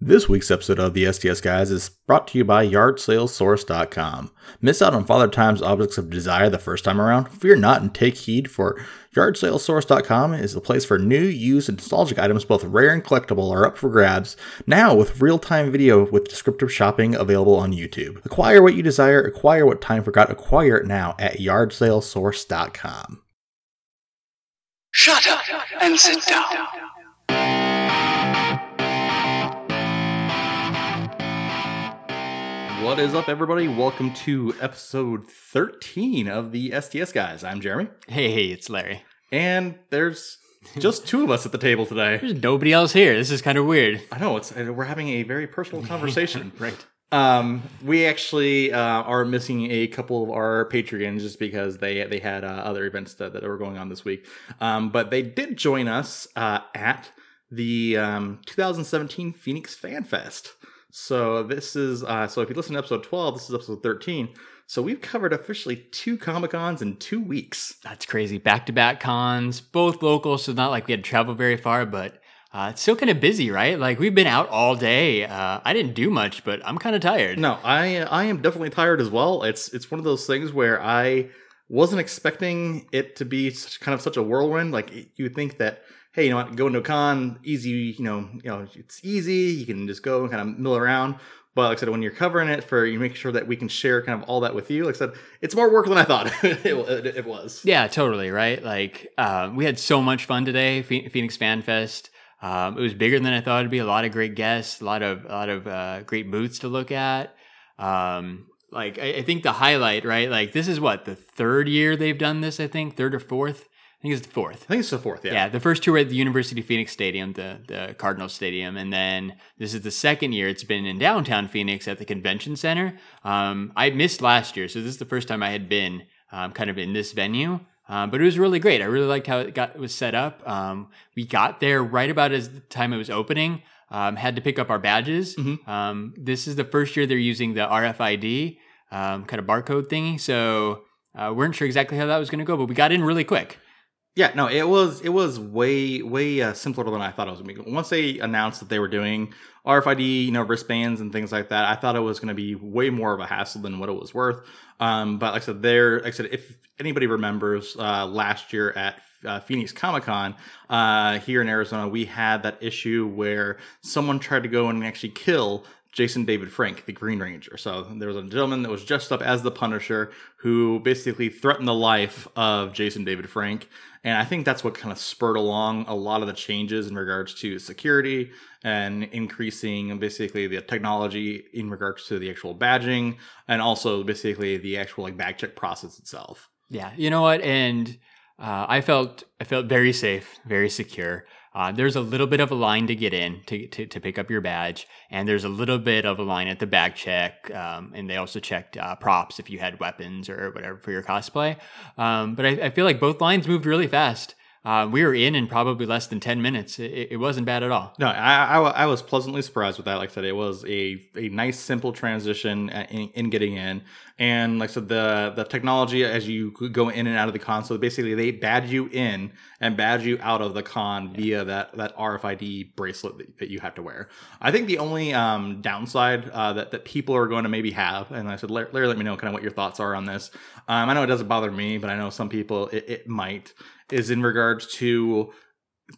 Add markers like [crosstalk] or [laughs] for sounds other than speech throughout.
This week's episode of the STS Guys is brought to you by YardSalesSource.com. Miss out on Father Time's objects of desire the first time around? Fear not and take heed, for YardSalesSource.com is the place for new, used, and nostalgic items, both rare and collectible, are up for grabs. Now, with real time video with descriptive shopping available on YouTube. Acquire what you desire, acquire what time forgot, acquire it now at YardSalesSource.com. Shut up and sit down. What is up, everybody? Welcome to episode 13 of the STS Guys. I'm Jeremy, Hey, hey, it's Larry. and there's just two of us at the table today. There's nobody else here. This is kind of weird. I know it's we're having a very personal [laughs] conversation. Right. Um, we actually uh, are missing a couple of our Patreons just because they they had uh, other events that, that were going on this week. Um, but they did join us uh, at the um, 2017 Phoenix Fan Fest. So this is uh, so if you listen to episode 12, this is episode 13. So we've covered officially two Comic Cons in two weeks. That's crazy. Back to back cons, both local, so not like we had to travel very far, but uh, it's still kind of busy, right? Like we've been out all day. Uh, I didn't do much, but I'm kind of tired. No, I I am definitely tired as well. It's it's one of those things where I wasn't expecting it to be such, kind of such a whirlwind. Like you think that hey, you know what, go into a con, easy, you know, you know, it's easy. You can just go and kind of mill around. But like I said, when you're covering it for, you make sure that we can share kind of all that with you. Like I said, it's more work than I thought [laughs] it, it, it was. Yeah, totally, right? Like uh, we had so much fun today, Phoenix Fan Fest. Um, it was bigger than I thought it'd be. A lot of great guests, a lot of a lot of uh, great booths to look at. Um, like I, I think the highlight, right? Like this is what the third year they've done this. I think third or fourth. I think it's the fourth. I think it's the fourth, yeah. Yeah, the first two were at the University of Phoenix Stadium, the the Cardinal Stadium, and then this is the second year it's been in downtown Phoenix at the Convention Center. Um, I missed last year, so this is the first time I had been um, kind of in this venue. Um, but it was really great. I really liked how it got it was set up. Um, we got there right about as the time it was opening. Um, had to pick up our badges. Um, this is the first year they're using the RFID um, kind of barcode thingy, so uh, weren't sure exactly how that was going to go, but we got in really quick. Yeah, no, it was it was way way uh, simpler than I thought it was gonna be. Once they announced that they were doing RFID, you know, wristbands and things like that, I thought it was going to be way more of a hassle than what it was worth. Um, but like I said, there, like I said, if anybody remembers uh, last year at uh, Phoenix Comic Con uh, here in Arizona, we had that issue where someone tried to go and actually kill Jason David Frank, the Green Ranger. So there was a gentleman that was dressed up as the Punisher who basically threatened the life of Jason David Frank. And I think that's what kind of spurred along a lot of the changes in regards to security and increasing basically the technology in regards to the actual badging and also basically the actual like bag check process itself. Yeah, you know what? And uh, I felt I felt very safe, very secure. Uh, there's a little bit of a line to get in to, to, to pick up your badge, and there's a little bit of a line at the bag check, um, and they also checked uh, props if you had weapons or whatever for your cosplay. Um, but I, I feel like both lines moved really fast. Uh, we were in in probably less than ten minutes. It, it wasn't bad at all. No, I, I, I was pleasantly surprised with that. Like I said, it was a, a nice, simple transition in, in getting in. And like I said, the the technology as you go in and out of the con, so basically they badge you in and badge you out of the con via that that RFID bracelet that, that you have to wear. I think the only um, downside uh, that that people are going to maybe have, and I said, Larry, Larry, let me know kind of what your thoughts are on this. Um, I know it doesn't bother me, but I know some people it, it might is in regards to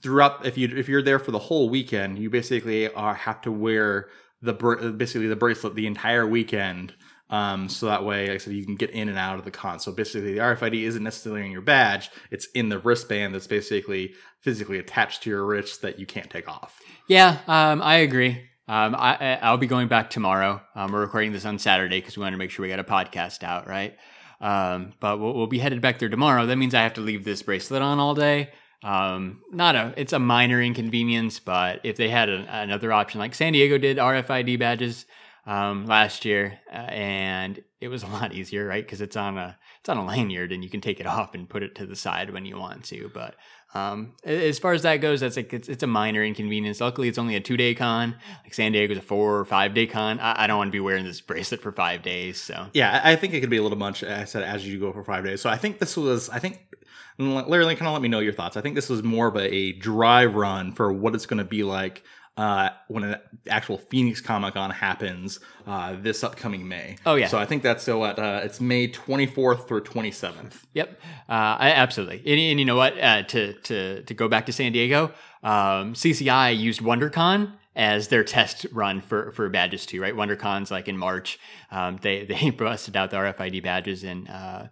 throughout if you if you're there for the whole weekend you basically are have to wear the basically the bracelet the entire weekend um, so that way like I said you can get in and out of the con so basically the RFID isn't necessarily in your badge it's in the wristband that's basically physically attached to your wrist that you can't take off Yeah, um, I agree. Um, I, I'll be going back tomorrow. Um, we're recording this on Saturday because we want to make sure we got a podcast out, right? Um, but we'll, we'll be headed back there tomorrow. That means I have to leave this bracelet on all day. Um, not a, it's a minor inconvenience, but if they had a, another option, like San Diego did RFID badges um, last year, uh, and it was [laughs] a lot easier, right? Because it's on a it's on a lanyard, and you can take it [laughs] off and put it to the side when you want to. But um, as far as that goes, that's like it's, it's a minor inconvenience. Luckily, it's only a two day con. Like San Diego's a four or five day con. I, I don't want to be wearing this bracelet for five days. So yeah I think it could be a little much I said as you go for five days so I think this was I think Larry kind of let me know your thoughts I think this was more of a dry run for what it's going to be like uh, when an actual Phoenix Comic Con happens uh, this upcoming May. Oh, yeah. So I think that's so what uh, it's May 24th through 27th. Yep, uh, I, absolutely. And, and you know what? Uh, to to to go back to San Diego, um, CCI used WonderCon as their test run for for badges too. Right, WonderCon's like in March. Um, they [laughs] they busted out the RFID badges and uh,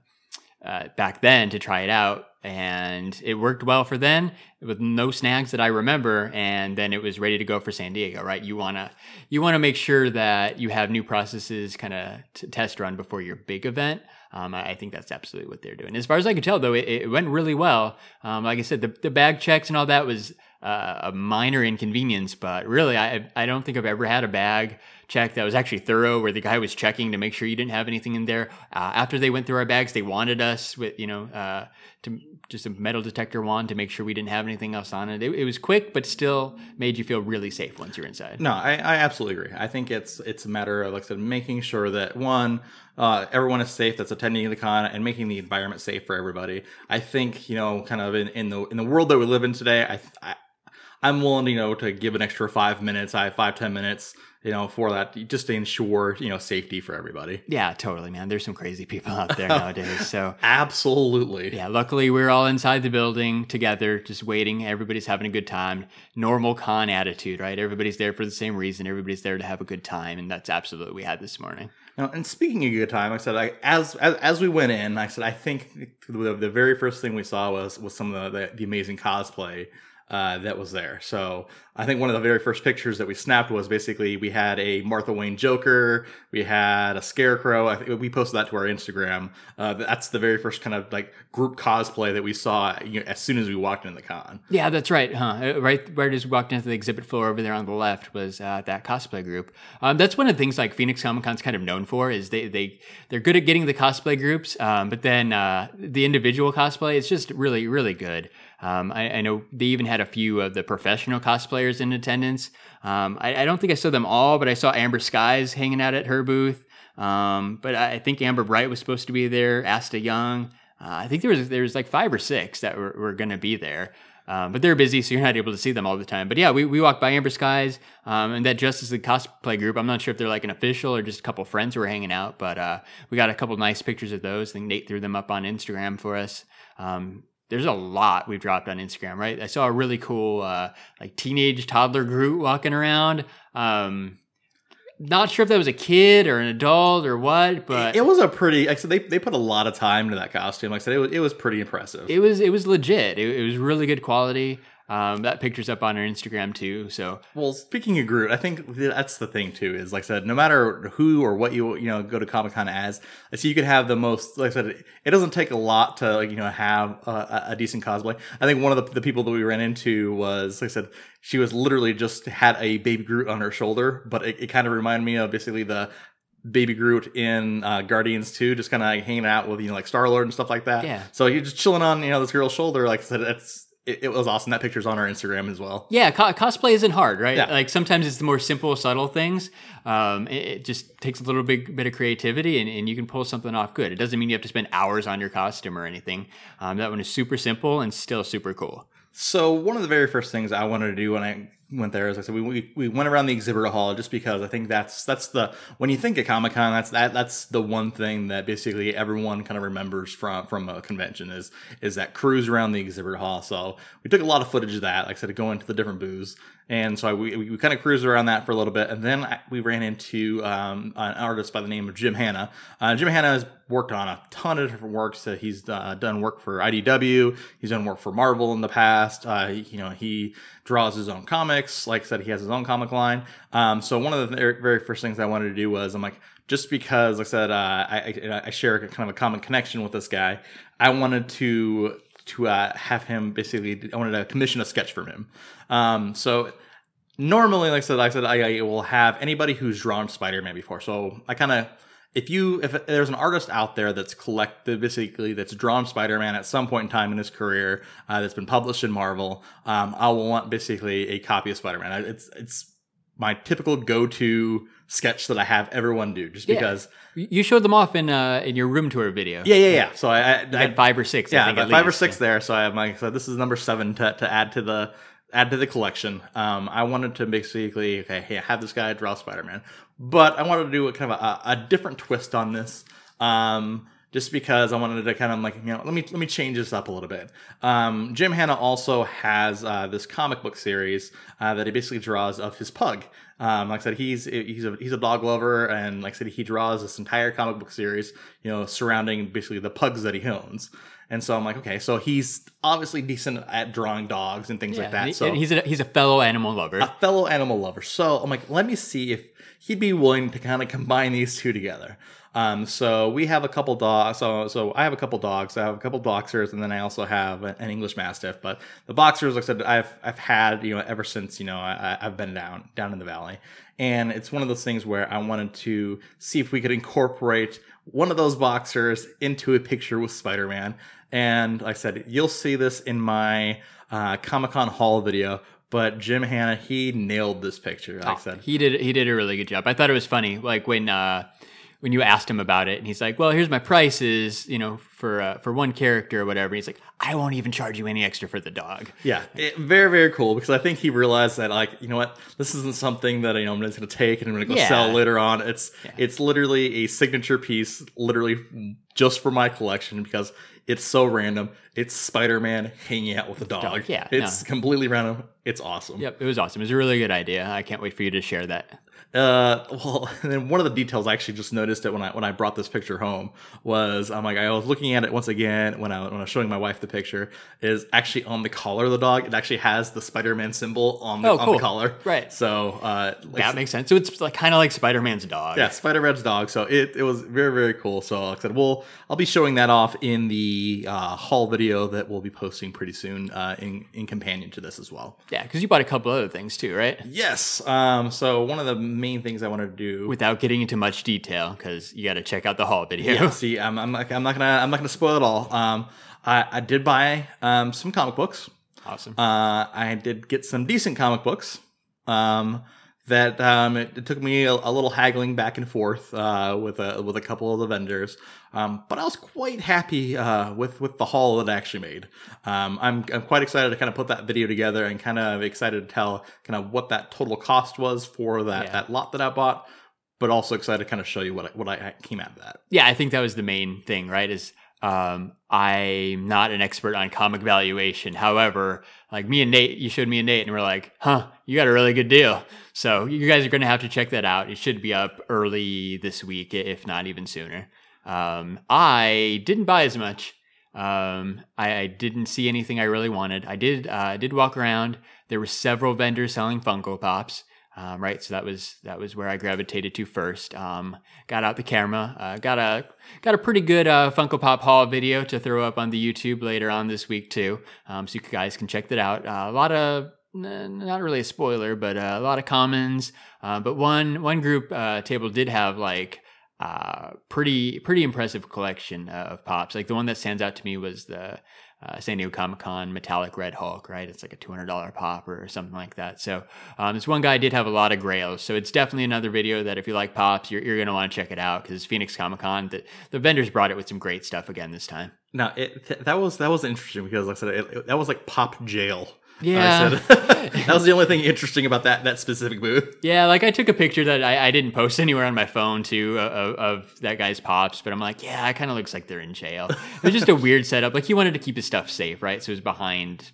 uh, back then to try it out, and it worked well for then with no snags that I remember. And then it was ready to go for San Diego. Right, you wanna you wanna make sure that you have new processes kind of to test run before your big event. Um, I, think that's absolutely what they're doing. As far as I could tell, though, it, it went really well. Um, like I said, the, the bag checks and all that was uh, a minor inconvenience, but really, I I don't think I've ever had a bag check that was actually thorough, where the guy was checking to make sure you didn't have anything in there. Uh, after they went through our bags, they wanted us with you know uh, to just a metal detector wand to make sure we didn't have anything else on it. it. It was quick, but still made you feel really safe once you're inside. No, I, I absolutely agree. I think it's it's a matter of like I said, making sure that one, uh, everyone is safe that's attending the con and making the environment safe for everybody. I think you know, kind of in, in the in the world that we live in today, I, I I'm willing, you know, to give an extra five minutes, I five ten minutes, you know, for that, just to ensure you know safety for everybody. Yeah, totally, man. There's some crazy people out there [laughs] nowadays. So Absolutely. Yeah, luckily we're all inside the building together, just waiting. Everybody's having a good time. Normal con attitude, right? Everybody's there for the same reason. Everybody's there to have a good time, and that's absolutely what we had this morning. Now, and speaking of good time, I said, I, as, as as we went in, I said I think the, the very first thing we saw was was some of the, the amazing cosplay uh, that was there. So I think one of the very first pictures that we snapped was basically we had a Martha Wayne Joker, we had a Scarecrow. I think we posted that to our Instagram. Uh, that's the very first kind of like group cosplay that we saw you know, as soon as we walked into the con. Yeah, that's right, huh? Uh, Right, right as we walked into the exhibit floor over there on the left was uh, that cosplay group. Um, that's one of the things like Phoenix Comic Con's kind of known for is they they they're good at getting the cosplay groups, um, but then uh, the individual cosplay is just really really good. Um, I, I, know they even had a few of the professional cosplayers in attendance. Um, I, I, don't think I saw them all, but I saw Amber Skies hanging out at her booth. Um, but I think Amber Bright was supposed to be there. Asta Young. Uh, I think there was there was like five or six that were, were going to be there. Um, but they're busy, so you're not able to see them all the time. But yeah, we, we walked by Amber Skies um, and that Justice League cosplay group. I'm not sure if they're like an official or just a couple friends who are hanging out, but uh, we got a couple nice pictures of those. I think Nate threw them up on Instagram for us. Um, there's a lot we've dropped on Instagram, right? I saw a really cool uh, like teenage toddler Groot walking around. Um, not sure if that was a kid or an adult or what, but it was a pretty. Like I said, they, they put a lot of time into that costume. Like I said, it was, it was pretty impressive. it was it was legit. It, it was really good quality. Um, that picture's up on our Instagram too. So Well, speaking of Groot, I think that's the thing too. Is like I said, no matter who or what you you know go to Comic Con as, I see you could have the most. Like I said, it doesn't take a lot to like you know have a, a decent cosplay. I think one of the, the people that we ran into was like I said, she was literally just had a baby Groot on her shoulder, but it, it kind of reminded me of basically the Baby Groot in uh, Guardians 2, just kind of like hanging out with you know like Star Lord and stuff like that. Yeah. So you're just chilling on you know this girl's shoulder. Like I said, it's it, it was awesome. That picture's on our Instagram as well. yeah, co- cosplay isn't hard, right? Yeah. Like sometimes it's the more simple, subtle things. Um, it, it just takes a little big bit of creativity, and, and you can pull something off good. It doesn't mean you have to spend hours on your costume or anything. Um, that one is super simple and still super cool. So one of the very first things I wanted to do when I went there, as I said, we, we, we went around the exhibitor hall just because I think that's that's the when you think of Comic Con, that's that that's the one thing that basically everyone kind of remembers from from a convention is is that cruise around the exhibitor hall. So we took a lot of footage of that, like I said, going to the different booths. And so I, we, we kind of cruised around that for a little bit, and then I, we ran into um, an artist by the name of Jim Hanna. Uh, Jim Hanna has worked on a ton of different works. Uh, he's uh, done work for IDW. He's done work for Marvel in the past. Uh, you know, he draws his own comics. Like I said, he has his own comic line. Um, so one of the very, first things I wanted to do was I'm like, just because, like I said, uh, I, I, I share kind of a common connection with this guy, I wanted to to uh, have him basically. I wanted to commission a sketch from him. Um, so normally, like I said, like I said, I, I will have anybody who's drawn Spider-Man before. So I kind of, if you, if there's an artist out there that's collected, basically that's drawn Spider-Man at some point in time in his career, uh, that's been published in Marvel, um, I will want basically a copy of Spider-Man. It's it's my typical go-to sketch that I have everyone do, just Yeah. because. You showed them off in uh, in your room tour video. Yeah, yeah, yeah. So I, I, I had five or six. I yeah, think, five or least. six there. So i have like, so this is number seven to, to add to the add to the collection. Um, I wanted to basically okay, hey, I have this guy draw Spider Man, but I wanted to do a kind of a, a different twist on this. Um, just because I wanted to kind of like you know let me let me change this up a little bit. Um, Jim Hanna also has uh, this comic book series uh, that he basically draws of his pug. Um, like I said, he's he's a he's a dog lover, and like I said, he draws this entire comic book series, you know, surrounding basically the pugs that he owns. And so I'm like, okay, so he's obviously decent at drawing dogs and things like that. So and he's a he's a fellow animal lover. a fellow animal lover. So I'm like, let me see if he'd be willing to kind of combine these two together. Um, so we have a couple dogs. So so I have a couple dogs. I have a couple boxers, and then I also have an English Mastiff. But the boxers, like I said, I've I've had you know ever since you know I, I've been down down in the valley, and it's one of those things where I wanted to see if we could incorporate one of those boxers into a picture with Spider-Man. And like I said, you'll see this in my uh, Comic Con haul video. But Jim Hanna, he nailed this picture. Like I said, he did he did a really good job. I thought it was funny, like when uh, when you asked him about it, and he's like, "Well, here's my prices, you know, for uh, for one character or whatever." He's like, "I won't even charge you any extra for the dog." Yeah, it, very very cool because I think he realized that like you know what this isn't something that you know I'm just gonna take and I'm gonna go Yeah. sell later on. It's it's literally a signature piece, literally just for my collection because it's so random. It's Spider Man hanging out with a dog. dog, yeah, it's completely random. It's awesome. Yep, it was awesome. It was a really good idea. I can't wait for you to share that. Uh, [laughs] well, and then one of the details I actually just noticed it when I when I brought this picture home was I'm like I was looking at it once again when I when I was showing my wife the picture is actually on the collar of the dog. It actually has the Spider-Man symbol on the Oh, on cool. the collar. Right. So uh, like, That makes sense. So it's like kind of like Spider Man's dog. yeah, Spider Man's dog. So it, it was very very cool. So like I said, we'll I'll be showing that off in the uh, haul video that we'll be posting pretty soon uh, in in companion to this as well. yeah, because you bought a couple other things too, right? Yes. Um. So one of the main things I wanted to do Without getting into much detail, because you got to check out the haul video. Yeah, see, I'm, I'm, not, I'm not gonna I'm not gonna spoil it all. Um, I, I did buy um, some comic books. awesome. Uh, I did get some decent comic books. Um, that um, it, it took me a, a little haggling back and forth uh, with a with a couple of the vendors. Um, but I was quite happy uh, with with the haul that I actually made. Um, I'm I'm quite excited to kind of put that video together and kind of excited to tell kind of what that total cost was for that Yeah. that lot that I bought. But also excited to kind of show you what I, what I came out of that. yeah, I think that was the main thing, right? Is um, I'm not an expert on comic valuation. However, like me and Nate, you showed me and Nate, and we're like, huh, you got a really good deal. So you guys are going to have to check that out. It should be up early this week, if not even sooner. Um, I didn't buy as much. Um, I, I didn't see anything I really wanted. I did. Uh, I did walk around. There were several vendors selling Funko Pops. Um, right, so that was that was where I gravitated to first. Um, got out the camera. Uh, got a got a pretty good uh, Funko Pop haul video to throw up on the YouTube later on this week too. Um, so you guys can check that out. Uh, a lot of not really a spoiler, but uh, a lot of commons. Uh, but one one group uh, table did have like uh, pretty pretty impressive collection of pops. Like the one that stands out to me was the uh, San Diego Comic Con Metallic Red Hulk. Right, it's like a two hundred dollar pop or something like that. So um, this one guy did have a lot of grails. So it's definitely another video that if you like pops, you're, you're gonna want to check it out because it's Phoenix Comic Con. The, the vendors brought it with some great stuff again this time. Now it th- that was that was interesting because like I said it, it- that was like pop jail. Yeah. [laughs] That was the only thing interesting about that that specific booth. Yeah, like I took a picture that I, I didn't post anywhere on my phone too of, of that guy's pops, but I'm like, yeah, it kind of looks like they're in jail. It was just a weird setup. Like he wanted to keep his stuff safe, right? So it was behind,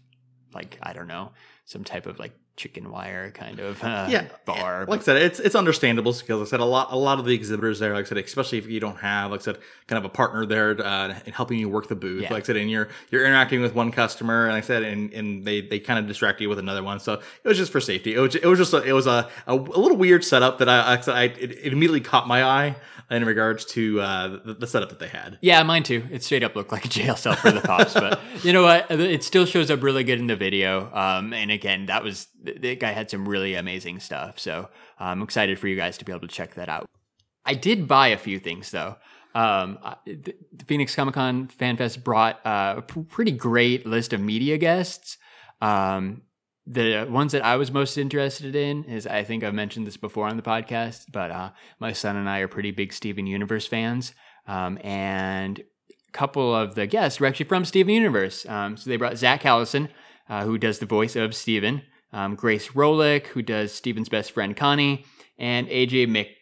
like I don't know, some type of like chicken wire kind of uh, Yeah, bar. Like I said, it's it's understandable because like I said a lot a lot of the exhibitors there, like I said, especially if you don't have like I said, kind of a partner there uh, in helping you work the booth. Yeah. Like I said, and you're you're interacting with one customer, and like I said, and, and they they kind of distract you with another one. So it was just for safety. It was it was just a, it was a, a, a little weird setup that I I, said, I it, it immediately caught my eye in regards to uh, the, the setup that they had. Yeah, mine too. It straight up looked like a jail cell for the pops, but you know what? It still shows up really good in the video. Um, and again, that was the guy had some really amazing stuff. So I'm excited for you guys to be able to check that out. I did buy a few things though. Um, the Phoenix Comic Con Fan Fest brought uh, a pretty great list of media guests. Um, the ones that I was most interested in is I think I've mentioned this before on the podcast, but uh, my son and I are pretty big Steven Universe fans. Um, and a couple of the guests were actually from Steven Universe. Um, so they brought Zach Callison, uh, who does the voice of Steven, um, Grace Rolek, who does Steven's best friend Connie, and AJ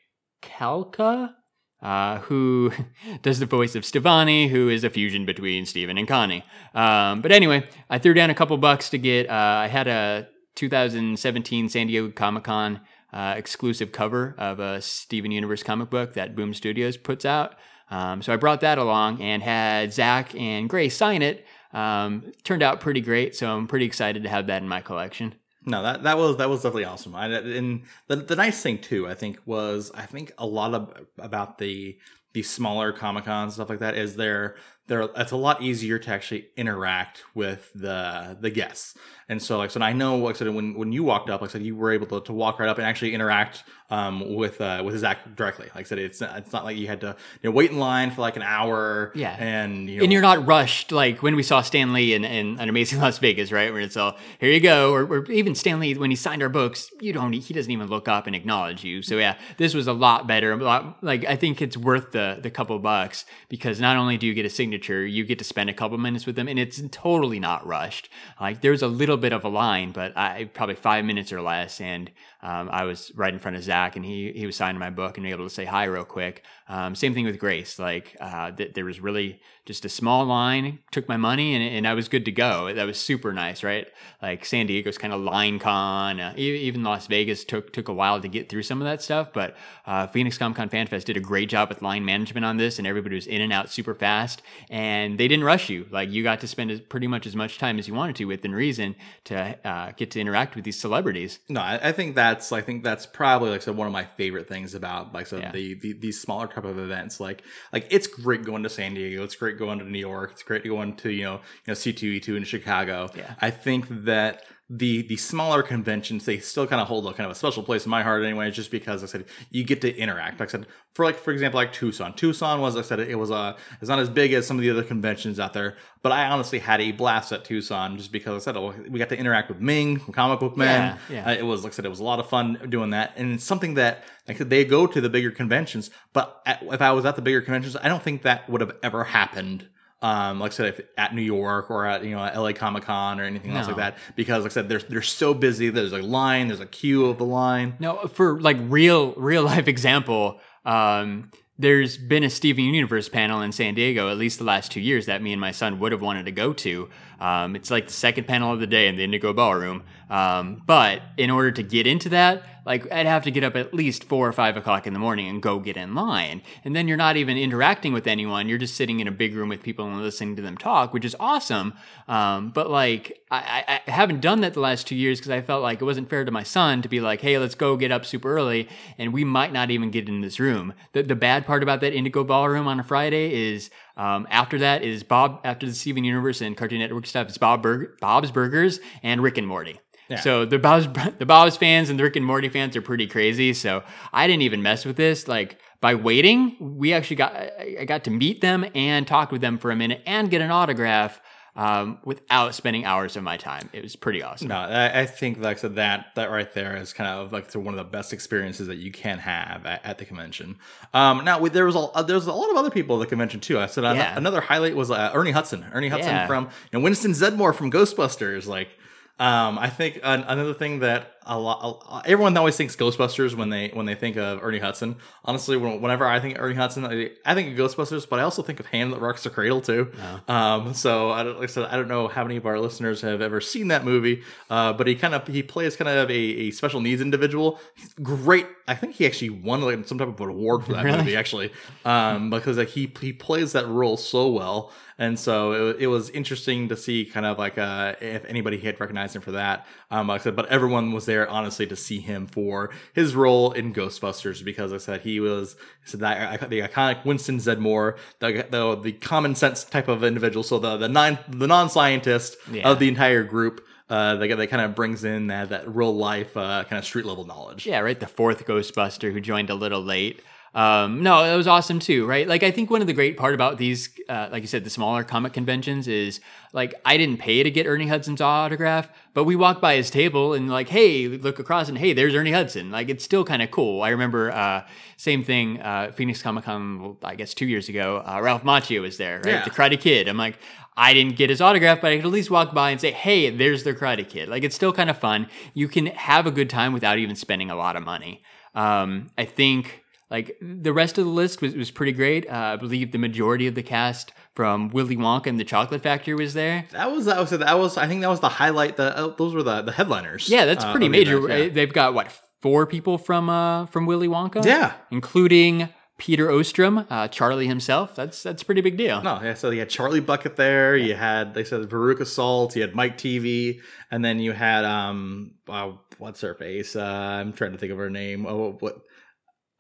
Michalka, uh, who [laughs] does the voice of Stevonnie, who is a fusion between Steven and Connie. Um, but anyway, I threw down a couple bucks to get, uh, I had a 2017 San Diego Comic Con uh, exclusive cover of a Steven Universe comic book that Boom Studios puts out. Um, so I brought that along and had Zach and Gray sign it. Um, turned out pretty great, so I'm pretty excited to have that in my collection. No, that that was that was definitely awesome. I, and the the nice thing too, I think, was I think a lot of about the the smaller comic cons stuff like that is they're they're it's a lot easier to actually interact with the the guests. And so, like I said, I know, like said, when when you walked up, like I said, you were able to, to walk right up and actually interact um, with uh, with Zach directly. Like I said, it's it's not like you had to you know, wait in line for like an hour. Yeah, and you know, and you're not rushed like when we saw Stan Lee in, in an Amazing [laughs] Las Vegas, right? Where it's all here you go, or, or even Stan Lee when he signed our books, you don't he doesn't even look up and acknowledge you. So yeah, this was a lot better. A lot, like I think it's worth the the couple bucks because not only do you get a signature, you get to spend a couple minutes with them, and it's totally not rushed. Like there's a little bit of a line, but I probably five minutes or less, and um, I was right in front of Zach, and he he was signing my book and able to say hi real quick. Um, same thing with Grace. Like uh, th- there was really just a small line, took my money, and, and I was good to go. That was super nice, right? Like San Diego's kind of line con. Uh, even Las Vegas took took a while to get through some of that stuff, but uh, Phoenix Comic Con Fan Fest did a great job with line management on this, and everybody was in and out super fast, and they didn't rush you. Like you got to spend as, pretty much as much time as you wanted to within reason to uh, get to interact with these celebrities. No, I, I, think that's I think that's probably like so one of my favorite things about like so yeah. the, the these smaller type of events. Like like it's great going to San Diego. It's great going to New York. It's great going to you know you know C two E two in Chicago. Yeah. I think that the the smaller conventions they still kind of hold a kind of a special place in my heart anyway just because i said you get to interact. Like i said for like for example like tucson. Tucson was i said it was uh it's not as big as some of the other conventions out there but i honestly had a blast at tucson just because i said oh, we got to interact with ming from comic book man yeah, yeah. Uh, it was like i said it was a lot of fun doing that. And it's something that like they go to the bigger conventions but at, if i was at the bigger conventions i don't think that would have ever happened um, like I said, if at New York or at you know LA Comic Con or anything no. else like that, because like I said, they're they're so busy. There's a line, there's a queue of the line. No, for like real real life example, um, there's been a Steven Universe panel in San Diego at least the last two years that me and my son would have wanted to go to. Um, it's like the second panel of the day in the Indigo Ballroom. Um, but in order to get into that, like I'd have to get up at least four or five o'clock in the morning and go get in line. And then you're not even interacting with anyone. You're just sitting in a big room with people and listening to them talk, which is awesome. Um, but like I, I, haven't done that the last two years because I felt like it wasn't fair to my son to be like, hey, let's go get up super early and we might not even get in this room. The, the bad part about that Indigo Ballroom on a Friday is um, after that is Bob, after the Steven Universe and Cartoon Network stuff, it's Bob Bur- Bob's Burgers and Rick and Morty. Yeah. So the Bob's [laughs] the Bob's fans and the Rick and Morty fans are pretty crazy. So I didn't even mess with this. Like by waiting, we actually got I got to meet them and talk with them for a minute and get an autograph um, without spending hours of my time. It was pretty awesome. No, I, I think like so that that right there is kind of like one of the best experiences that you can have at, at the convention. Um, now there was a uh, there was a lot of other people at the convention too. I said yeah. another highlight was uh, Ernie Hudson. Ernie Hudson yeah. from you know, Winston Zeddemore from Ghostbusters. Like um, I think another thing that a lot, everyone always thinks Ghostbusters when they when they think of Ernie Hudson. Honestly, whenever I think of Ernie Hudson, I, I think of Ghostbusters, but I also think of Hand That Rocks the Cradle too. Um, so I don't, like I said, I don't know how many of our listeners have ever seen that movie, uh, but he kind of he plays kind of a, a special needs individual. He's great. I think he actually won like some type of an award for that [laughs] really? movie actually, um, because like he he plays that role so well. And so it, it was interesting to see kind of like uh, if anybody had recognized him for that. Um, like I said, but everyone was there honestly to see him for his role in Ghostbusters because I said he was said that the iconic Winston Zeddemore, the, the the common sense type of individual, so the the non the non scientist yeah. of the entire group. Uh, that, that kind of brings in that, that real life uh, kind of street level knowledge. Yeah, right. The fourth Ghostbuster who joined a little late. Um, no, it was awesome too, right? Like I think one of the great part about these, uh, like you said, the smaller comic conventions is like I didn't pay to get Ernie Hudson's autograph, but we walked by his table and like, hey, look across and hey, there's Ernie Hudson. Like it's still kind of cool. I remember uh, same thing, uh, Phoenix Comic Con, I guess two years ago. Uh, Ralph Macchio was there, right? Yeah. The Karate Kid. I'm like, I didn't get his autograph, but I could at least walk by and say, hey, there's the Karate Kid. Like it's still kind of fun. You can have a good time without even spending a lot of money. Um, I think like the rest of the list was, was pretty great. Uh, I believe the majority of the cast from Willy Wonka and the Chocolate Factory was there. That was that was that was I think that was the highlight. The uh, those were the the headliners. Yeah, that's uh, pretty the major. yeah. They've got what four people from uh, from Willy Wonka? Yeah. including Peter Ostrom, uh, Charlie himself. That's that's a pretty big deal. No, yeah. So you had Charlie Bucket there. You had they said Veruca Salt. You had Mike Teavee, and then you had um, uh, what's her face? Uh, I'm trying to think of her name. Oh, what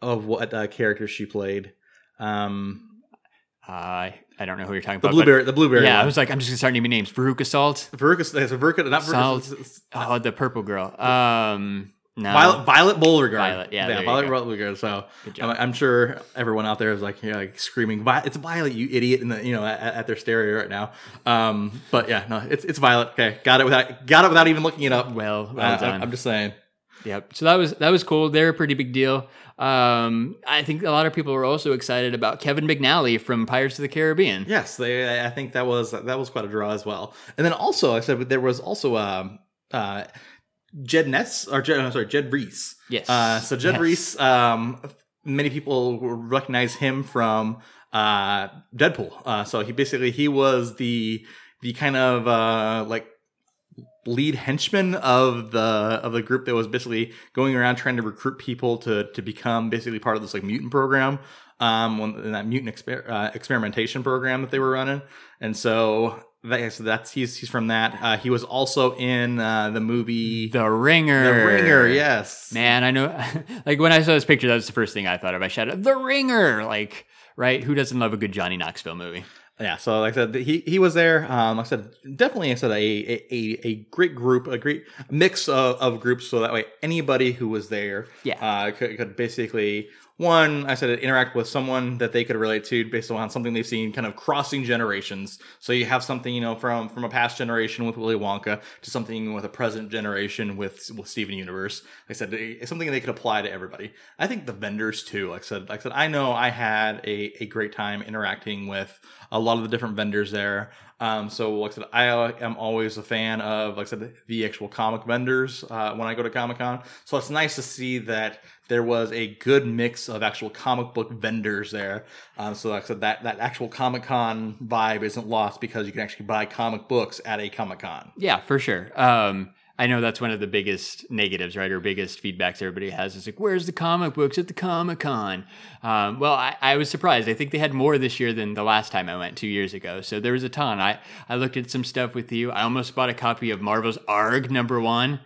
of what uh, character she played? Um, Uh, I don't know who you're talking the about. blueberry. The blueberry. Yeah, I was like, I'm just gonna start naming names. Veruca Salt. Veruca. A Veruca. Not Salt. Veruca. Oh, the purple girl. Um, no. Violet, Violet Beauregarde. Violet, yeah, you Violet. Beauregarde. So I'm, I'm sure everyone out there is like, yeah, like screaming, "Vi- "It's Violet, you idiot!" In the you know at, at their stereo right now. Um, but yeah, no, it's it's Violet. Okay, got it without got it without even looking it up. Well, well Uh, done. I'm just saying. Yep. So that was that was cool. They're a pretty big deal. Um, I think a lot of people were also excited about Kevin McNally from Pirates of the Caribbean. Yes, they. I think that was that was quite a draw as well. And then also, I said there was also um uh Jed Ness or Jed, I'm sorry Jed Rees. Yes. Uh, so Jed Yes. Rees, um, many people recognize him from uh, Deadpool. Uh, so he basically he was the the kind of uh, like lead henchman of the of the group that was basically going around trying to recruit people to to become basically part of this like mutant program. Um, when, in that mutant exper- uh, experimentation program that they were running, and so that, so that's he's he's from that. Uh, he was also in uh, the movie The Ringer. The Ringer. Yes, Man, I know. [laughs] Like when I saw this picture, that was the first thing I thought of. I shouted, "The Ringer!" Like, right? Who doesn't love a good Johnny Knoxville movie? Yeah, so like I said, he he was there. Um, like I said, definitely, I said a a, a, great group, a great mix of, of groups. So that way, anybody who was there, Yeah. uh, could, could basically one, I said, interact with someone that they could relate to based on something they've seen, kind of crossing generations. So you have something, you know, from from a past generation with Willy Wonka to something with a present generation with with Steven Universe. Like I said, it's something they could apply to everybody. I think the vendors too. Like I said, like I said, I know I had a a great time interacting with a lot of the different vendors there. Um, so like I said, I am always a fan of like I said the actual comic vendors uh, when I go to Comic Con. So it's nice to see that there was a good mix of actual comic book vendors there. Um, so like I said, that that actual Comic Con vibe isn't lost because you can actually buy comic books at a Comic Con. Yeah, for sure. Um, I know that's one of the biggest negatives, right, or biggest feedbacks everybody has. Is like, where's the comic books at the Comic Con? Um, well, I, I was surprised. I think they had more this year than the last time I went two years ago. So there was a ton. I I looked at some stuff with you. I almost bought a copy of Marvel's Arg number one.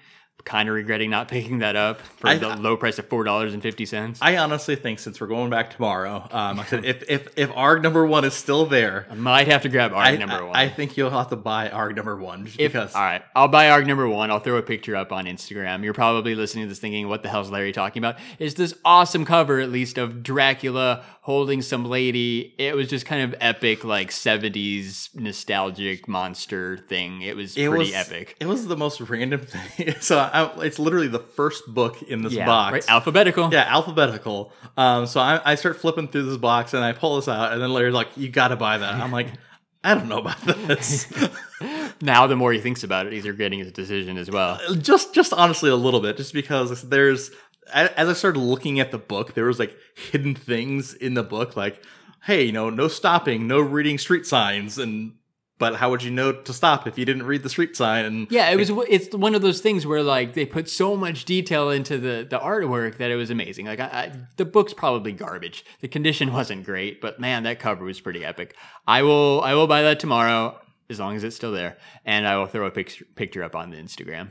Kind of regretting not picking that up for I- the low price of four dollars and fifty cents. I honestly think since we're going back tomorrow, um, I said if if if ARG number one is still there, I might have to grab Arg I, number I- one. I think you'll have to buy ARG number one just If- because. all right, I'll buy ARG number one. I'll throw a picture up on Instagram. You're probably listening to this thinking, what the hell's Larry talking about? It's this awesome cover, at least, of Dracula holding some lady. It was just kind of epic, like 70s nostalgic monster thing. It was It pretty was epic. It was the most random thing. [laughs] so I, it's literally the first book in this Yeah, box. right? Alphabetical. Yeah, alphabetical. Um, so I, I start flipping through this box and I pull this out, and then Larry's like, "You got to buy that." I'm like, "I don't know about this." [laughs] Now, the more he thinks about it, he's regretting his decision as well. just, just honestly, a little bit, just because there's. As I started looking at the book, there was like hidden things in the book, like, "Hey, you know, no stopping, no reading street signs," and but how would you know to stop if you didn't read the street sign? And Yeah, it was. It's one of those things where like they put so much detail into the the artwork that it was amazing. Like I, I, the book's probably garbage. The condition [laughs] wasn't great, but man, that cover was pretty epic. I will I will buy that tomorrow as long as it's still there, and I will throw a picture picture up on the Instagram.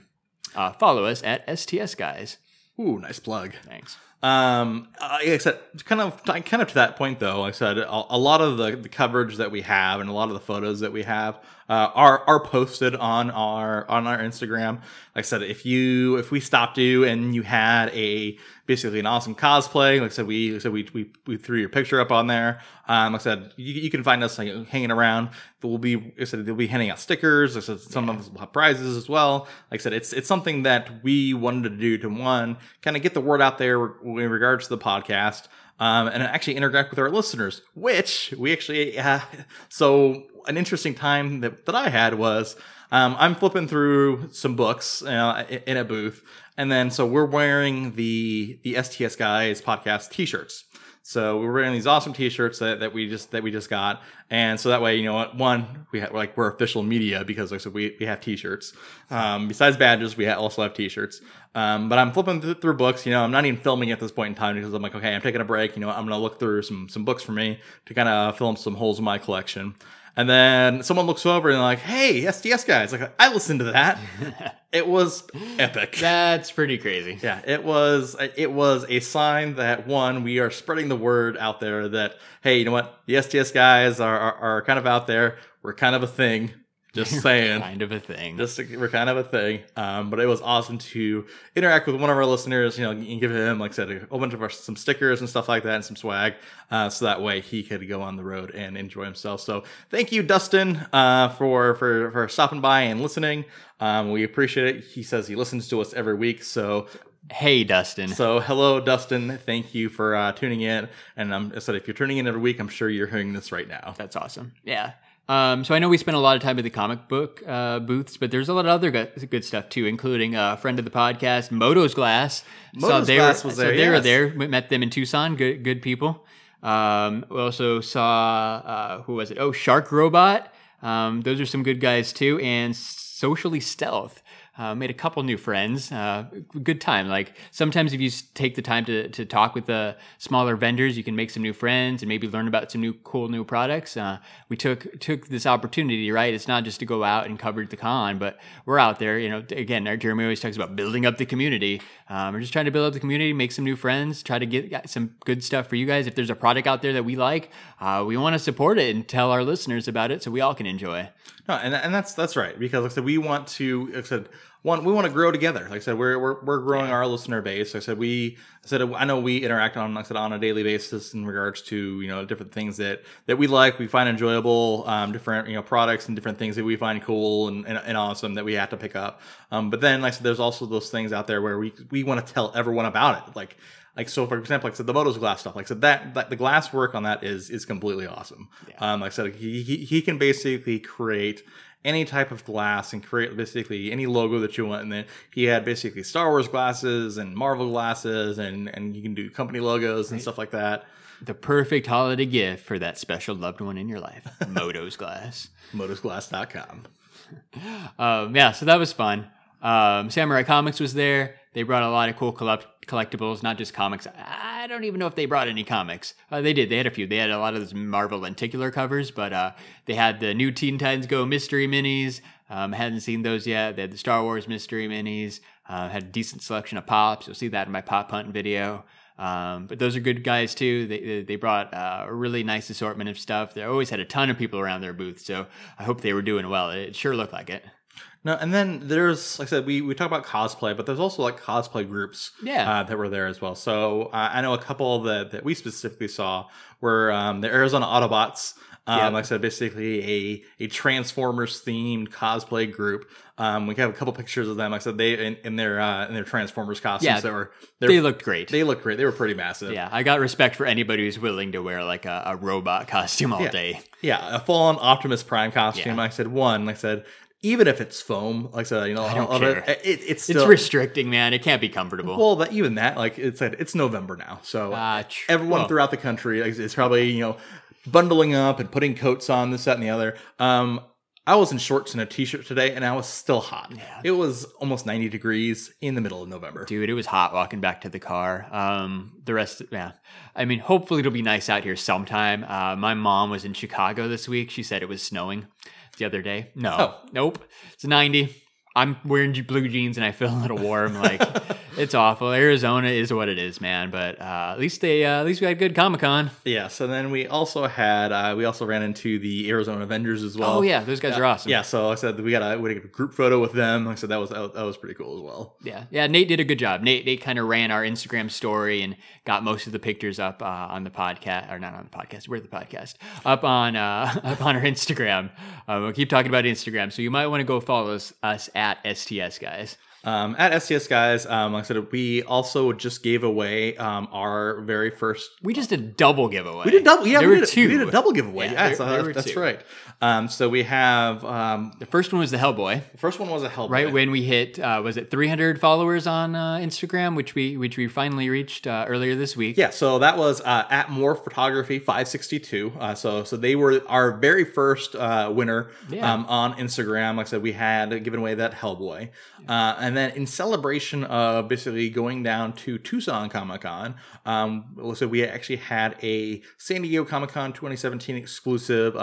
Uh, follow us at STS guys. ooh, nice plug. Thanks. Um, like I said, kind of, kind of to that point though. Like I said, a, a lot of the, the coverage that we have and a lot of the photos that we have uh, are are posted on our on our Instagram. Like I said, if you if we stopped you and you had a basically an awesome cosplay, like I said, we like I said we, we we threw your picture up on there. Um, like I said, you, you can find us like, hanging around. We'll be like I said they'll be handing out stickers. Like I said, some of us will have prizes as well. Like I said, it's it's something that we wanted to do to one kind of get the word out there in regards to the podcast. Podcast um, and actually interact with our listeners, which we actually, uh, [laughs] so an interesting time that, that I had was um, I'm flipping through some books uh, in a booth, and then so we're wearing the the STS Guys podcast T-shirts. So we're wearing these awesome T-shirts that, that we just that we just got, and so that way, you know what? One, we have like we're official media because like so we, we have T-shirts. Um, besides badges, we also have T-shirts. Um, but I'm flipping th- through books. You know, I'm not even filming at this point in time because I'm like, okay, I'm taking a break. You know, I'm gonna look through some some books for me to kind of fill in some holes in my collection. And then someone looks over and like, "Hey, STS guys!" Like I listened to that. [laughs] it was epic. That's pretty crazy. Yeah, it was. It was a sign that one, we are spreading the word out there that hey, you know what, the STS guys are are, are kind of out there. We're kind of a thing. Just [laughs] saying. kind of a thing. Just we're kind of a thing. Um, but it was awesome to interact with one of our listeners, you know, and give him, like I said, a whole bunch of our, some stickers and stuff like that and some swag. Uh, so that way he could go on the road and enjoy himself. So thank you, Dustin, uh, for, for, for stopping by and listening. Um, we appreciate it. He says he listens to us every week. So Hey, Dustin. so hello, Dustin. Thank you for uh, tuning in. And um, I said, if you're tuning in every week, I'm sure you're hearing this right now. That's awesome. Yeah. Um, so I know we spent a lot of time at the comic book uh, booths, but there's a lot of other good, good stuff too, including a friend of the podcast, Moto's Glass. Moto's they Glass were, was so there, they were there. We met them in Tucson. Good, good people. Um, we also saw uh, who was it? Oh, Shark Robot. Um, those are some good guys too, and Socially Stealth. Uh, made a couple new friends. Uh, good time. Like sometimes if you take the time to, to talk with the smaller vendors, you can make some new friends and maybe learn about some new cool new products. Uh, we took took this opportunity, right? It's not just to go out and cover the con, but we're out there. You know, again, our Jeremy always talks about building up the community. Um, we're just trying to build up the community, make some new friends, try to get some good stuff for you guys. If there's a product out there that we like, uh, we want to support it and tell our listeners about it so we all can enjoy. No, and, and that's that's right because like I said, we want to. Like I said, one we want to grow together. Like I said, we're we're, we're growing our listener base. Like I said, we I said I know we interact on like I said on a daily basis in regards to you know different things that that we like, we find enjoyable, um, different you know products and different things that we find cool and, and, and awesome that we have to pick up. Um, but then like I said, there's also those things out there where we we want to tell everyone about it, like. Like so, for example, like I said, the Moto's glass stuff. Like I said, that, that the glass work on that is is completely awesome. Um, like I said, he, he he can basically create any type of glass and create basically any logo that you want. And then he had basically Star Wars glasses and Marvel glasses, and and you can do company logos and stuff like that. The perfect holiday gift for that special loved one in your life. [laughs] Moto's Glass. Motosglass.com. [laughs] Um, yeah, so that was fun. Um, Samurai Comics was there. They brought a lot of cool collect- collectibles, not just comics. I don't even know if they brought any comics. Uh, they did. They had a few. They had a lot of those Marvel lenticular covers, but uh, they had the new Teen Titans Go mystery minis. Um, hadn't seen those yet. They had the Star Wars mystery minis. Uh, had a decent selection of pops. You'll see that in my pop hunt video. Um, but those are good guys too. They they- brought uh, a really nice assortment of stuff. They always had a ton of people around their booth, so I hope they were doing well. It sure looked like it. No, and then there's like I said, we we talk about cosplay, but there's also like cosplay groups, Yeah. uh, that were there as well. So uh, I know a couple that that we specifically saw were um, the Arizona Autobots. Um, Yeah. Like I said, basically a a Transformers themed cosplay group. Um, we have a couple pictures of them. Like I said, they in, in their uh, in their Transformers costumes Yeah, that were They looked great. they looked great. They were pretty massive. yeah, I got respect for anybody who's willing to wear like a, a robot costume all Yeah. day. Yeah, a full on Optimus Prime costume. Yeah. Like I said, one. Like I said, even if it's foam, like I said, you know, I don't of it, care. it, it's still It's restricting, man. It can't be comfortable. Well, that even that, like it's it's November now, so Ah, tr- everyone well. throughout the country is, probably you know bundling up and putting coats on this, that, and the other. Um, I was in shorts and a t-shirt today, and I was still hot. It was almost ninety degrees in the middle of November. Dude, it was hot walking back to the car. Um, the rest, yeah. I mean, hopefully it'll be nice out here sometime. Uh, my mom was in Chicago this week. She said it was snowing the other day. No, Oh. nope. It's 90. I'm wearing blue jeans and I feel [laughs] a little warm. Like [laughs] it's awful. Arizona is what it is, man. But uh, at least they, uh, at least we had good Comic Con. Yeah. So then we also had uh, we also ran into the Arizona Avengers as well. Oh yeah, those guys are awesome. Yeah. So like I said we got a we had a group photo with them. Like I said that was that was pretty cool as well. Yeah, yeah. Nate did a good job. Nate Nate kind of ran our Instagram story and got most of the pictures up uh, on the podcast, or not on the podcast. We're the podcast up on uh, [laughs] up on our Instagram. Uh, we'll keep talking about Instagram, so you might want to go follow us, us at STS guys. Um, at STS guys, um, like I said, we also just gave away um, our very first. We just did a double giveaway. We did double. Yeah, there we were did, two. We did a double giveaway. Yeah, Yeah, there- so there that's two. right. Um, so we have um, The first one was the Hellboy. the first one was a Hellboy. Right when we hit, uh, was it 300 followers on uh, Instagram, which we which we finally reached uh, earlier this week. Yeah, so that was uh, at More Photography 562. Uh, so so they were our very first uh, winner Yeah. um, on Instagram. Like I said, we had given away that Hellboy, uh, and then in celebration of basically going down to Tucson Comic Con, um, so we actually had a San Diego Comic Con 2017 exclusive.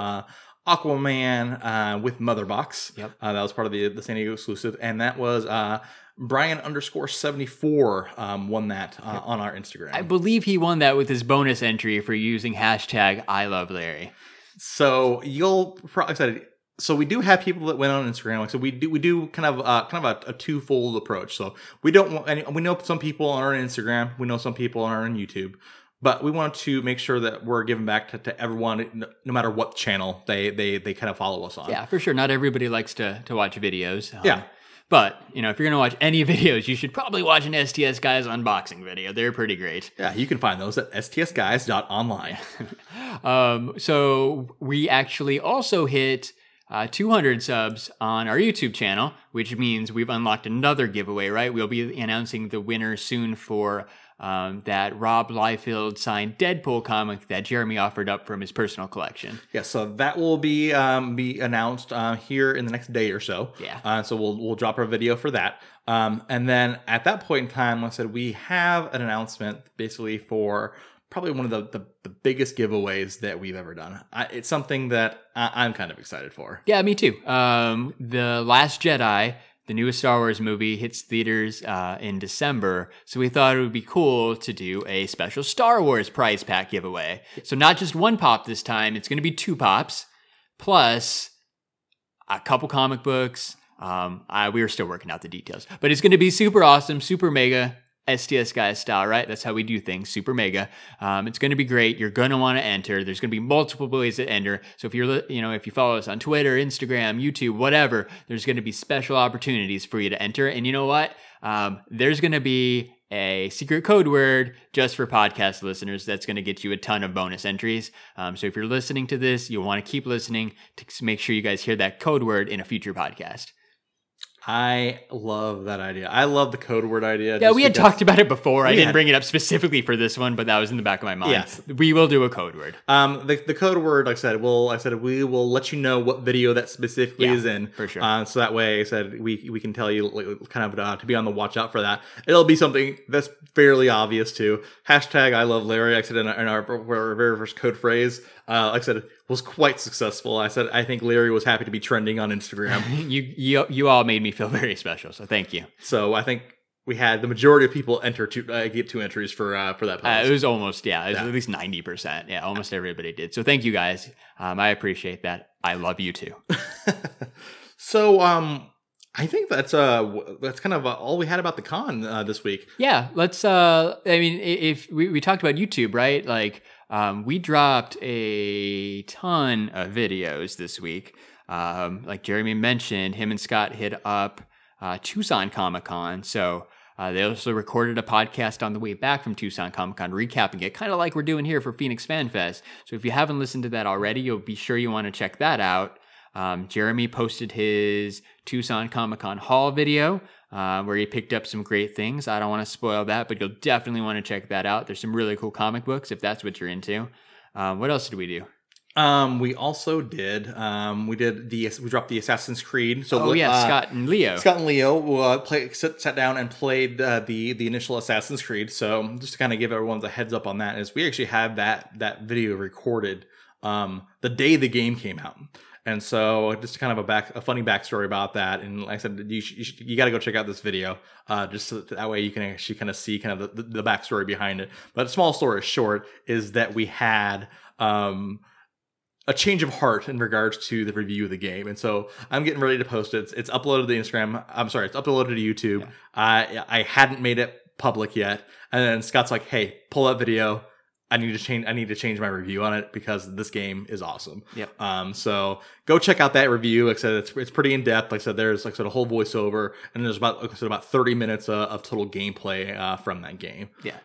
Aquaman uh, with Motherbox. Yep. Uh, that was part of the the San Diego exclusive, and that was uh, Brian underscore seventy four um, won that uh, on our Instagram. I believe he won that with his bonus entry for using hashtag I love Larry. So you'll probably said so we do have people that went on Instagram. Like so we do we do kind of uh, kind of a, a twofold approach. So we don't want any, we know some people on our Instagram, we know some people on YouTube, but we want to make sure that we're giving back to, to everyone, no, no matter what channel they they they kind of follow us on. Yeah, for sure. Not everybody likes to to watch videos. Um, Yeah. But you know, if you're gonna watch any [laughs] videos, you should probably watch an STS guys unboxing video. They're pretty great. Yeah, you can find those at stsguys.online. [laughs] Um, so we actually also hit uh, 200 subs on our YouTube channel, which means we've unlocked another giveaway. Right? We'll be announcing the winner soon for um, that Rob Liefeld signed Deadpool comic that Jeremy offered up from his personal collection. Yeah, so that will be um, be announced uh, here in the next day or so. Yeah. Uh, so we'll we'll drop our video for that. Um, and then at that point in time, like I said, we have an announcement basically for probably one of the the, the biggest giveaways that we've ever done. I, it's something that I, I'm kind of excited for. Yeah, me too. Um, the Last Jedi, the newest Star Wars movie, hits theaters uh, in December, so we thought it would be cool to do a special Star Wars prize pack giveaway. So not just one pop this time; it's going to be two pops, plus a couple comic books. Um, I, we were still working out the details, but it's going to be super awesome, super mega. STS guys style, right? That's how we do things. Super mega. Um, it's going to be great. You're going to want to enter. There's going to be multiple ways to enter. So if you're, you know, if you follow us on Twitter, Instagram, YouTube, whatever, there's going to be special opportunities for you to enter. And you know what? Um, there's going to be a secret code word just for podcast listeners that's going to get you a ton of bonus entries. Um, so if you're listening to this, you'll want to keep listening to make sure you guys hear that code word in a future podcast. I love that idea. I love the code word idea. Yeah, we had because- talked about it before. I didn't bring it up specifically for this one, but that was in the back of my mind. Yes. We will do a code word. Um, the, the code word, like I said, will like I said we will let you know what video that specifically Yeah, is in for sure. Uh, so that way, I said we we can tell you like, kind of uh, to be on the watch out for that. It'll be something that's fairly obvious too. Hashtag I love Larry. I said in our, in our, our very first code phrase. Uh, like I said, was quite successful. I said I think Larry was happy to be trending on Instagram. [laughs] You, you, you all made me feel very special, so thank you. so I think we had the majority of people enter to uh, get two entries for uh, for that Uh, it was almost, yeah, it was Yeah. at least 90%. Yeah, almost everybody did. So thank you guys. Um, I appreciate that. I love you too. [laughs] so um. I think that's uh that's kind of uh, all we had about the con uh, this week. Yeah, let's. Uh, I mean, if we, we talked about YouTube, right? Like, um, we dropped a ton of videos this week. Um, like Jeremy mentioned, him and Scott hit up uh, Tucson Comic Con. So uh, they also recorded a podcast on the way back from Tucson Comic Con, recapping it, kind of like we're doing here for Phoenix Fan Fest. So if you haven't listened to that already, you'll be sure you want to check that out. Um, Jeremy posted his Tucson Comic Con haul video uh, where he picked up some great things. I don't want to spoil that, but you'll definitely want to check that out. There's some really cool comic books if that's what you're into. Um, what else did we do? Um, we also did um we did the we dropped the Assassin's Creed. So Oh yeah, uh, Scott and Leo. Scott and Leo uh, play, sit, sat down and played uh, the the initial Assassin's Creed. So just to kind of give everyone a heads up on that is we actually have that that video recorded um, the day the game came out. And so, just kind of a back, a funny backstory about that. And like I said, you sh- you, sh- you got to go check out this video, uh, just so that, that way you can actually kind of see kind of the, the, the backstory behind it. But small story short is that we had um, a change of heart in regards to the review of the game, and so I'm getting ready to post it. It's, it's uploaded to the Instagram. I'm sorry, it's uploaded to YouTube. I I hadn't made it public yet, and then Scott's like, "Hey, pull that video." I need to change. I need to change my review on it because this game is awesome. Yep. Um. So go check out that review. Like I said, it's it's pretty in depth. Like I said, there's like I said a whole voiceover, and there's about like I said about 30 minutes uh, of total gameplay uh, from that game. Yeah.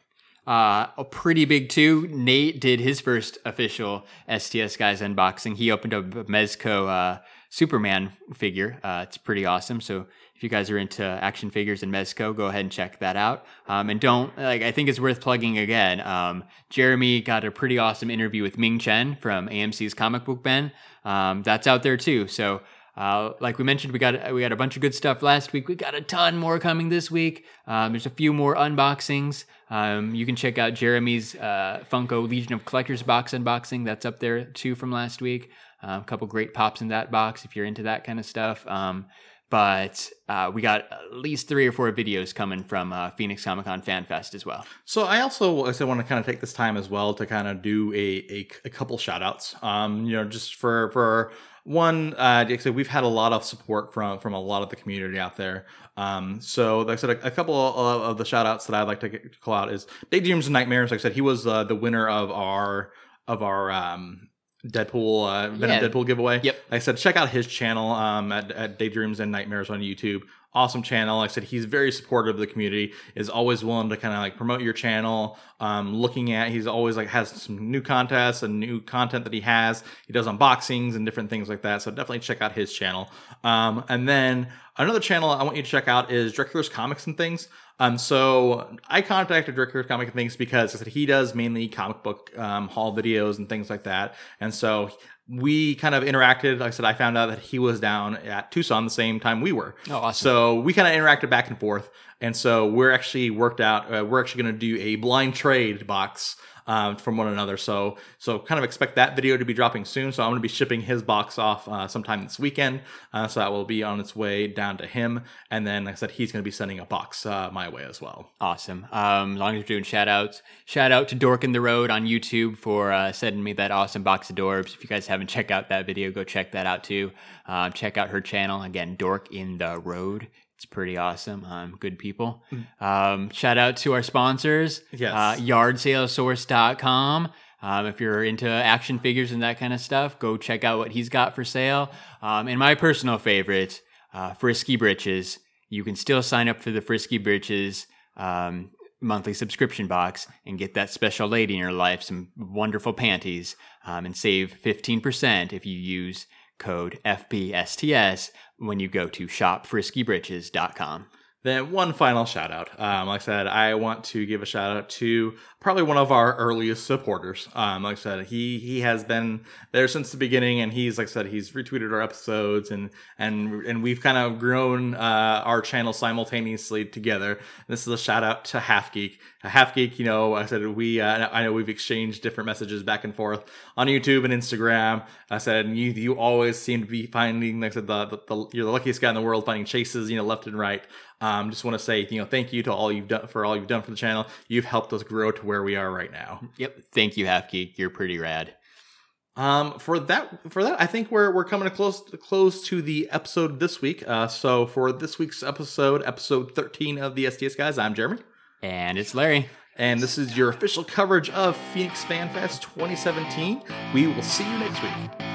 Uh, a pretty big too. Nate did his first official STS guys unboxing. He opened up a Mezco uh, Superman figure. Uh, it's pretty awesome. So if you guys are into action figures and Mezco, go ahead and check that out. Um, and don't like I think it's worth plugging again. Um, Jeremy got a pretty awesome interview with Ming Chen from AMC's Comic Book Men. Um, that's out there too. So. Uh, like we mentioned, we got we got a bunch of good stuff last week. We got a ton more coming this week. Um, there's a few more unboxings. Um, you can check out Jeremy's uh, Funko Legion of Collectors box unboxing. That's up there too from last week. Um, a couple great pops in that box if you're into that kind of stuff. But uh, we got at least three or four videos coming from uh, Phoenix Comic Con Fan Fest as well. So I also I want to kind of take this time as well to kind of do a, a, a couple shout outs. Um, you know, just for for one, uh, like I said, we've had a lot of support from from a lot of the community out there. Um, so like I said, a, a couple of, of the shout outs that I'd like to get, call out is Daydreams and Nightmares. Like I said, he was uh, the winner of our of our um, Deadpool uh, Venom Yeah. Deadpool giveaway. Yep. Like I said, check out his channel um, at, at Daydreams and Nightmares on YouTube. Awesome channel. Like I said, he's very supportive of the community. Is always willing to kind of like promote your channel. Um, looking at, he's always like has some new contests and new content that he has. He does unboxings and different things like that. So definitely check out his channel. Um, and then another channel I want you to check out is Dracula's Comics and Things. Um, so I contacted Dracula's Comic and Things because I said he does mainly comic book um, haul videos and things like that. And so we kind of interacted. Like I said, I found out that he was down at Tucson the same time we were. Oh, awesome. So we kind of interacted back and forth. And so we're actually worked out. Uh, we're actually going to do a blind trade box um, from one another. So so kind of expect that video to be dropping soon. So I'm going to be shipping his box off uh, sometime this weekend. Uh, so that will be on its way down to him. And then, like I said, he's going to be sending a box uh, my way as well. Awesome. Um, as long as you're doing shout outs, shout out to Dork in the Road on YouTube for uh, sending me that awesome box of Dorbz. If you guys haven't checked out that video, go check that out too. Um, check out her channel. Again, Dork in the Road. It's pretty awesome. Um, good people. Um, shout out to our sponsors. Yes. Uh, yardsalesource.com. Um, if you're into action figures and that kind of stuff, go check out what he's got for sale. Um, and my personal favorite, uh, Frisky Britches. You can still sign up for the Frisky Britches um, monthly subscription box and get that special lady in your life some wonderful panties um, and save 15% if you use code FBSTS when you go to shopfriskybritches.com. Then one final shout out. Um, like I said, I want to give a shout out to probably one of our earliest supporters. Um, like I said, he he has been there since the beginning, and he's like I said, he's retweeted our episodes, and and and we've kind of grown uh, our channel simultaneously together. This is a shout out to Half Geek. Half Geek, you know, I said we uh, I know we've exchanged different messages back and forth on YouTube and Instagram. I said you you always seem to be finding like I said the, the, the you're the luckiest guy in the world finding chases you know left and right. Um, just want to say, you know, thank you to all you've done for all you've done for the channel. You've helped us grow to where we are right now. Yep. Thank you, Half Geek. You're pretty rad. Um, for that, for that, I think we're we're coming close close to the episode this week. Uh, so for this week's episode, episode thirteen of the STS guys, I'm Jeremy, And it's Larry. and this is your official coverage of Phoenix Fan Fest 2017. We will see you next week.